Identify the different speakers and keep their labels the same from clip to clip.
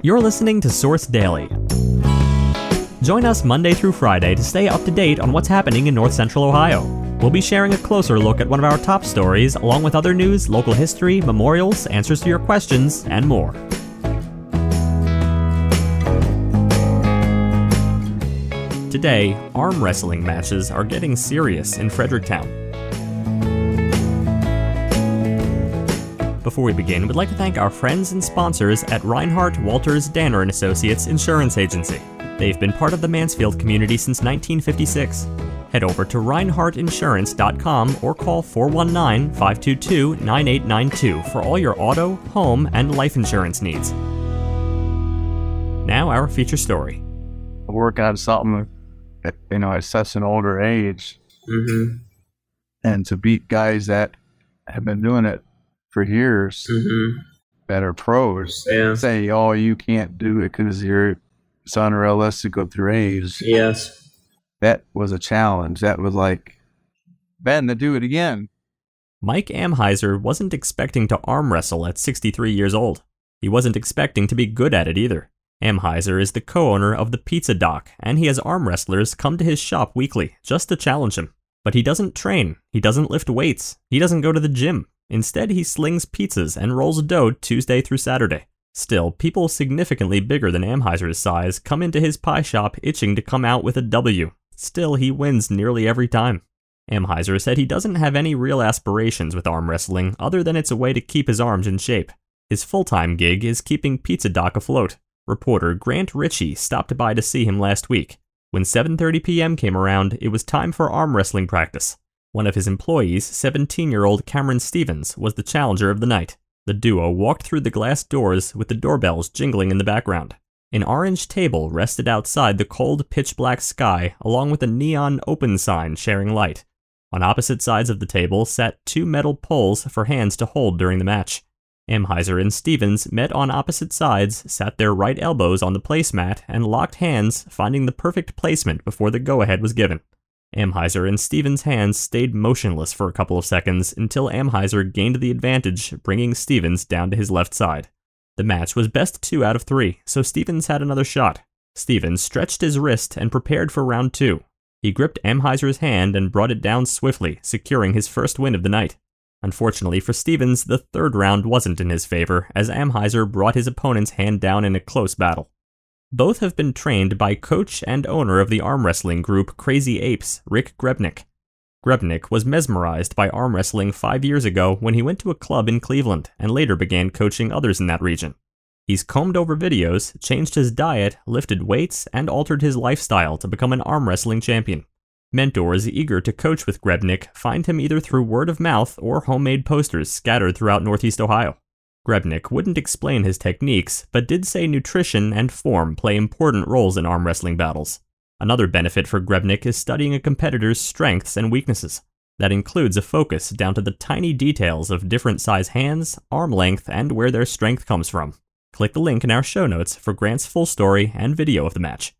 Speaker 1: You're listening to Source Daily. Join us Monday through Friday to stay up to date on what's happening in North Central Ohio. We'll be sharing a closer look at one of our top stories, along with other news, local history, memorials, answers to your questions, and more. Today, arm wrestling matches are getting serious in Fredericktown. Before we begin, we'd like to thank our friends and sponsors at Reinhardt Walters Danner and Associates Insurance Agency. They've been part of the Mansfield community since 1956. Head over to reinhardtinsurance.com or call 419 522 9892 for all your auto, home, and life insurance needs. Now, our feature story.
Speaker 2: Work on something, at, you know, at such an older age,
Speaker 3: Mm-hmm.
Speaker 2: and to beat guys that have been doing it for years
Speaker 3: Mm-hmm.
Speaker 2: that are pros.
Speaker 3: Yeah.
Speaker 2: Say, oh, you can't do it because you're it's unrealistic with your age.
Speaker 3: Yes.
Speaker 2: That was a challenge. That was like, Ben, to do it again.
Speaker 1: Mike Amheiser wasn't expecting to arm wrestle at 63 years old. He wasn't expecting to be good at it either. Amheiser is the co owner of the Pizza Doc, and he has arm wrestlers come to his shop weekly just to challenge him. But he doesn't train, he doesn't lift weights, he doesn't go to the gym. Instead, he slings pizzas and rolls dough Tuesday through Saturday. Still, people significantly bigger than Amheiser's size come into his pie shop itching to come out with a W. Still, he wins nearly every time. Amheiser said he doesn't have any real aspirations with arm wrestling other than it's a way to keep his arms in shape. His full time gig is keeping Pizza Doc afloat. Reporter Grant Ritchie stopped by to see him last week. When 7:30 p.m. came around, it was time for arm wrestling practice. One of his employees, 17-year-old Cameron Stevens, was the challenger of the night. The duo walked through the glass doors with the doorbells jingling in the background. An orange table rested outside the cold, pitch black sky, along with a neon open sign sharing light. On opposite sides of the table sat two metal poles for hands to hold during the match. Amheiser and Stevens met on opposite sides, sat their right elbows on the placemat, and locked hands, finding the perfect placement before the go ahead was given. Amheiser and Stevens' hands stayed motionless for a couple of seconds until Amheiser gained the advantage, bringing Stevens down to his left side. The match was best two out of three, so Stevens had another shot. Stevens stretched his wrist and prepared for round two. He gripped Amheiser's hand and brought it down swiftly, securing his first win of the night. Unfortunately for Stevens, the third round wasn't in his favor, as Amheiser brought his opponent's hand down in a close battle. Both have been trained by coach and owner of the arm wrestling group Crazy Apes, Rick Grebnick. Grebnick was mesmerized by arm wrestling five years ago when he went to a club in Cleveland and later began coaching others in that region. He's combed over videos, changed his diet, lifted weights, and altered his lifestyle to become an arm wrestling champion. Mentors eager to coach with Grebnick find him either through word of mouth or homemade posters scattered throughout Northeast Ohio. Grebnick wouldn't explain his techniques, but did say nutrition and form play important roles in arm wrestling battles. Another benefit for Grebnick is studying a competitor's strengths and weaknesses. That includes a focus down to the tiny details of different size hands, arm length, and where their strength comes from. Click the link in our show notes for Grant's full story and video of the match.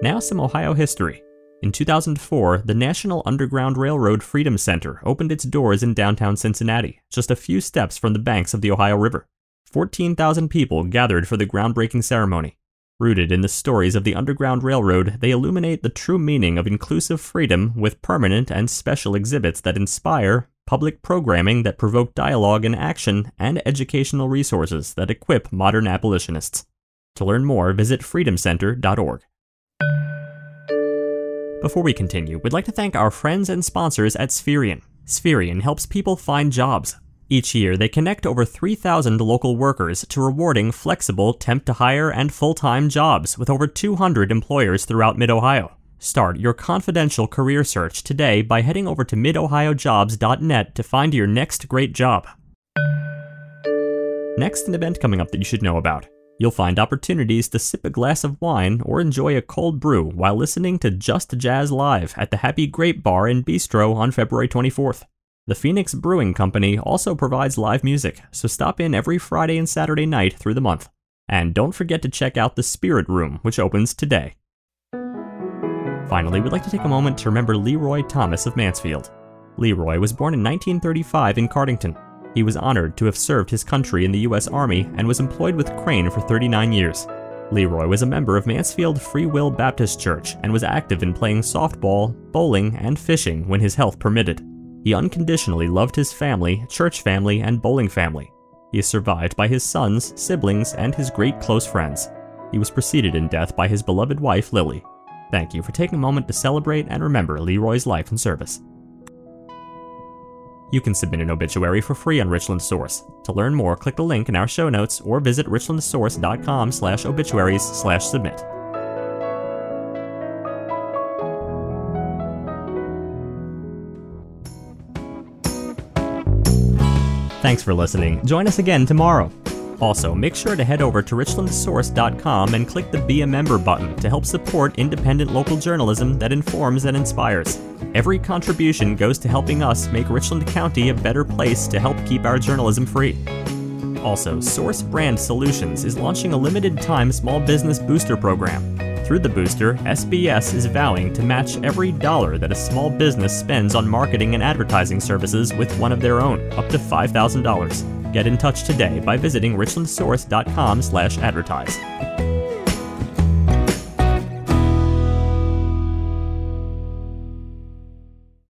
Speaker 1: Now, some Ohio history. In 2004, the National Underground Railroad Freedom Center opened its doors in downtown Cincinnati, just a few steps from the banks of the Ohio River. 14,000 people gathered for the groundbreaking ceremony. Rooted in the stories of the Underground Railroad, they illuminate the true meaning of inclusive freedom with permanent and special exhibits that inspire, public programming that provoke dialogue and action, and educational resources that equip modern abolitionists. To learn more, visit freedomcenter.org. Before we continue, we'd like to thank our friends and sponsors at Spherion. Spherion helps people find jobs. Each year, they connect over 3,000 local workers to rewarding, flexible temp to hire and full time jobs with over 200 employers throughout Mid Ohio. Start your confidential career search today by heading over to midohiojobs.net to find your next great job. Next, an event coming up that you should know about. You'll find opportunities to sip a glass of wine or enjoy a cold brew while listening to Just Jazz Live at the Happy Grape Bar and Bistro on February 24th. The Phoenix Brewing Company also provides live music, so stop in every Friday and Saturday night through the month. And don't forget to check out the Spirit Room, which opens today. Finally, we'd like to take a moment to remember Leroy Thomas of Mansfield. Leroy was born in 1935 in Cardington. He was honored to have served his country in the U.S. Army and was employed with Crane for 39 years. Leroy was a member of Mansfield Free Will Baptist Church and was active in playing softball, bowling, and fishing when his health permitted. He unconditionally loved his family, church family, and bowling family. He is survived by his sons, siblings, and his great close friends. He was preceded in death by his beloved wife, Lily. Thank you for taking a moment to celebrate and remember Leroy's life and service. You can submit an obituary for free on Richland Source. To learn more, click the link in our show notes or visit richlandsource.com slash obituaries slash submit. Thanks for listening. Join us again tomorrow. Also, make sure to head over to richlandsource.com and click the Be a Member button to help support independent local journalism that informs and inspires. Every contribution goes to helping us make Richland County a better place to help keep our journalism free. Also, Source Brand Solutions is launching a limited time small business booster program. Through the booster, SBS is vowing to match every dollar that a small business spends on marketing and advertising services with one of their own, up to $5,000. Get in touch today by visiting richlandsource.com/advertise.